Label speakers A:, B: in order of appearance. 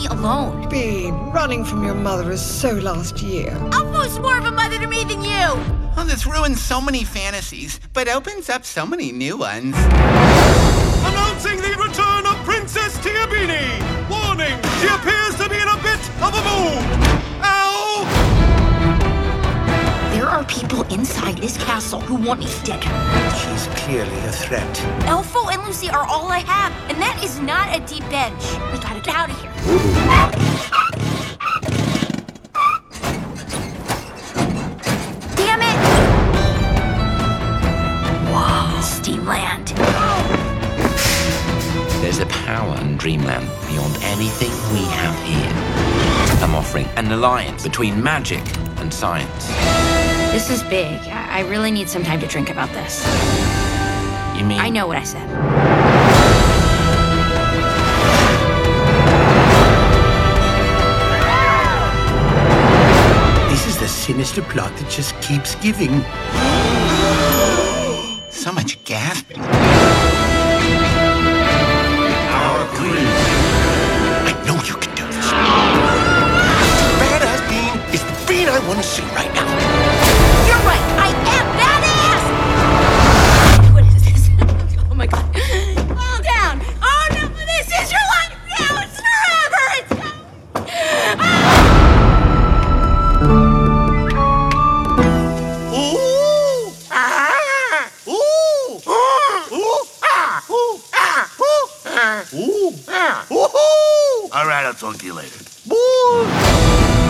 A: me alone. Bean, running from your mother is so last year.
B: Elfo's more of a mother to me than you.
C: Oh, this ruins so many fantasies, but opens up so many new ones.
D: Announcing the
B: this castle who want me dead.
E: She's clearly a threat.
B: Elfo and Luci are all I have, and that is not a deep bench. We gotta get out of here. Damn it! Whoa, Steamland.
F: There's a power in Dreamland beyond anything we have here. I'm offering an alliance between magic and science.
B: This is big. I I really need some time to drink about this.
F: You mean
B: I know what I said.
E: This is the sinister plot that just keeps giving.
C: So much gasping.
E: Our queen. I know you can do this. Badass Bean is the Bean I want to see right Yeah. Woohoo! All right, I'll talk to you later. Boo!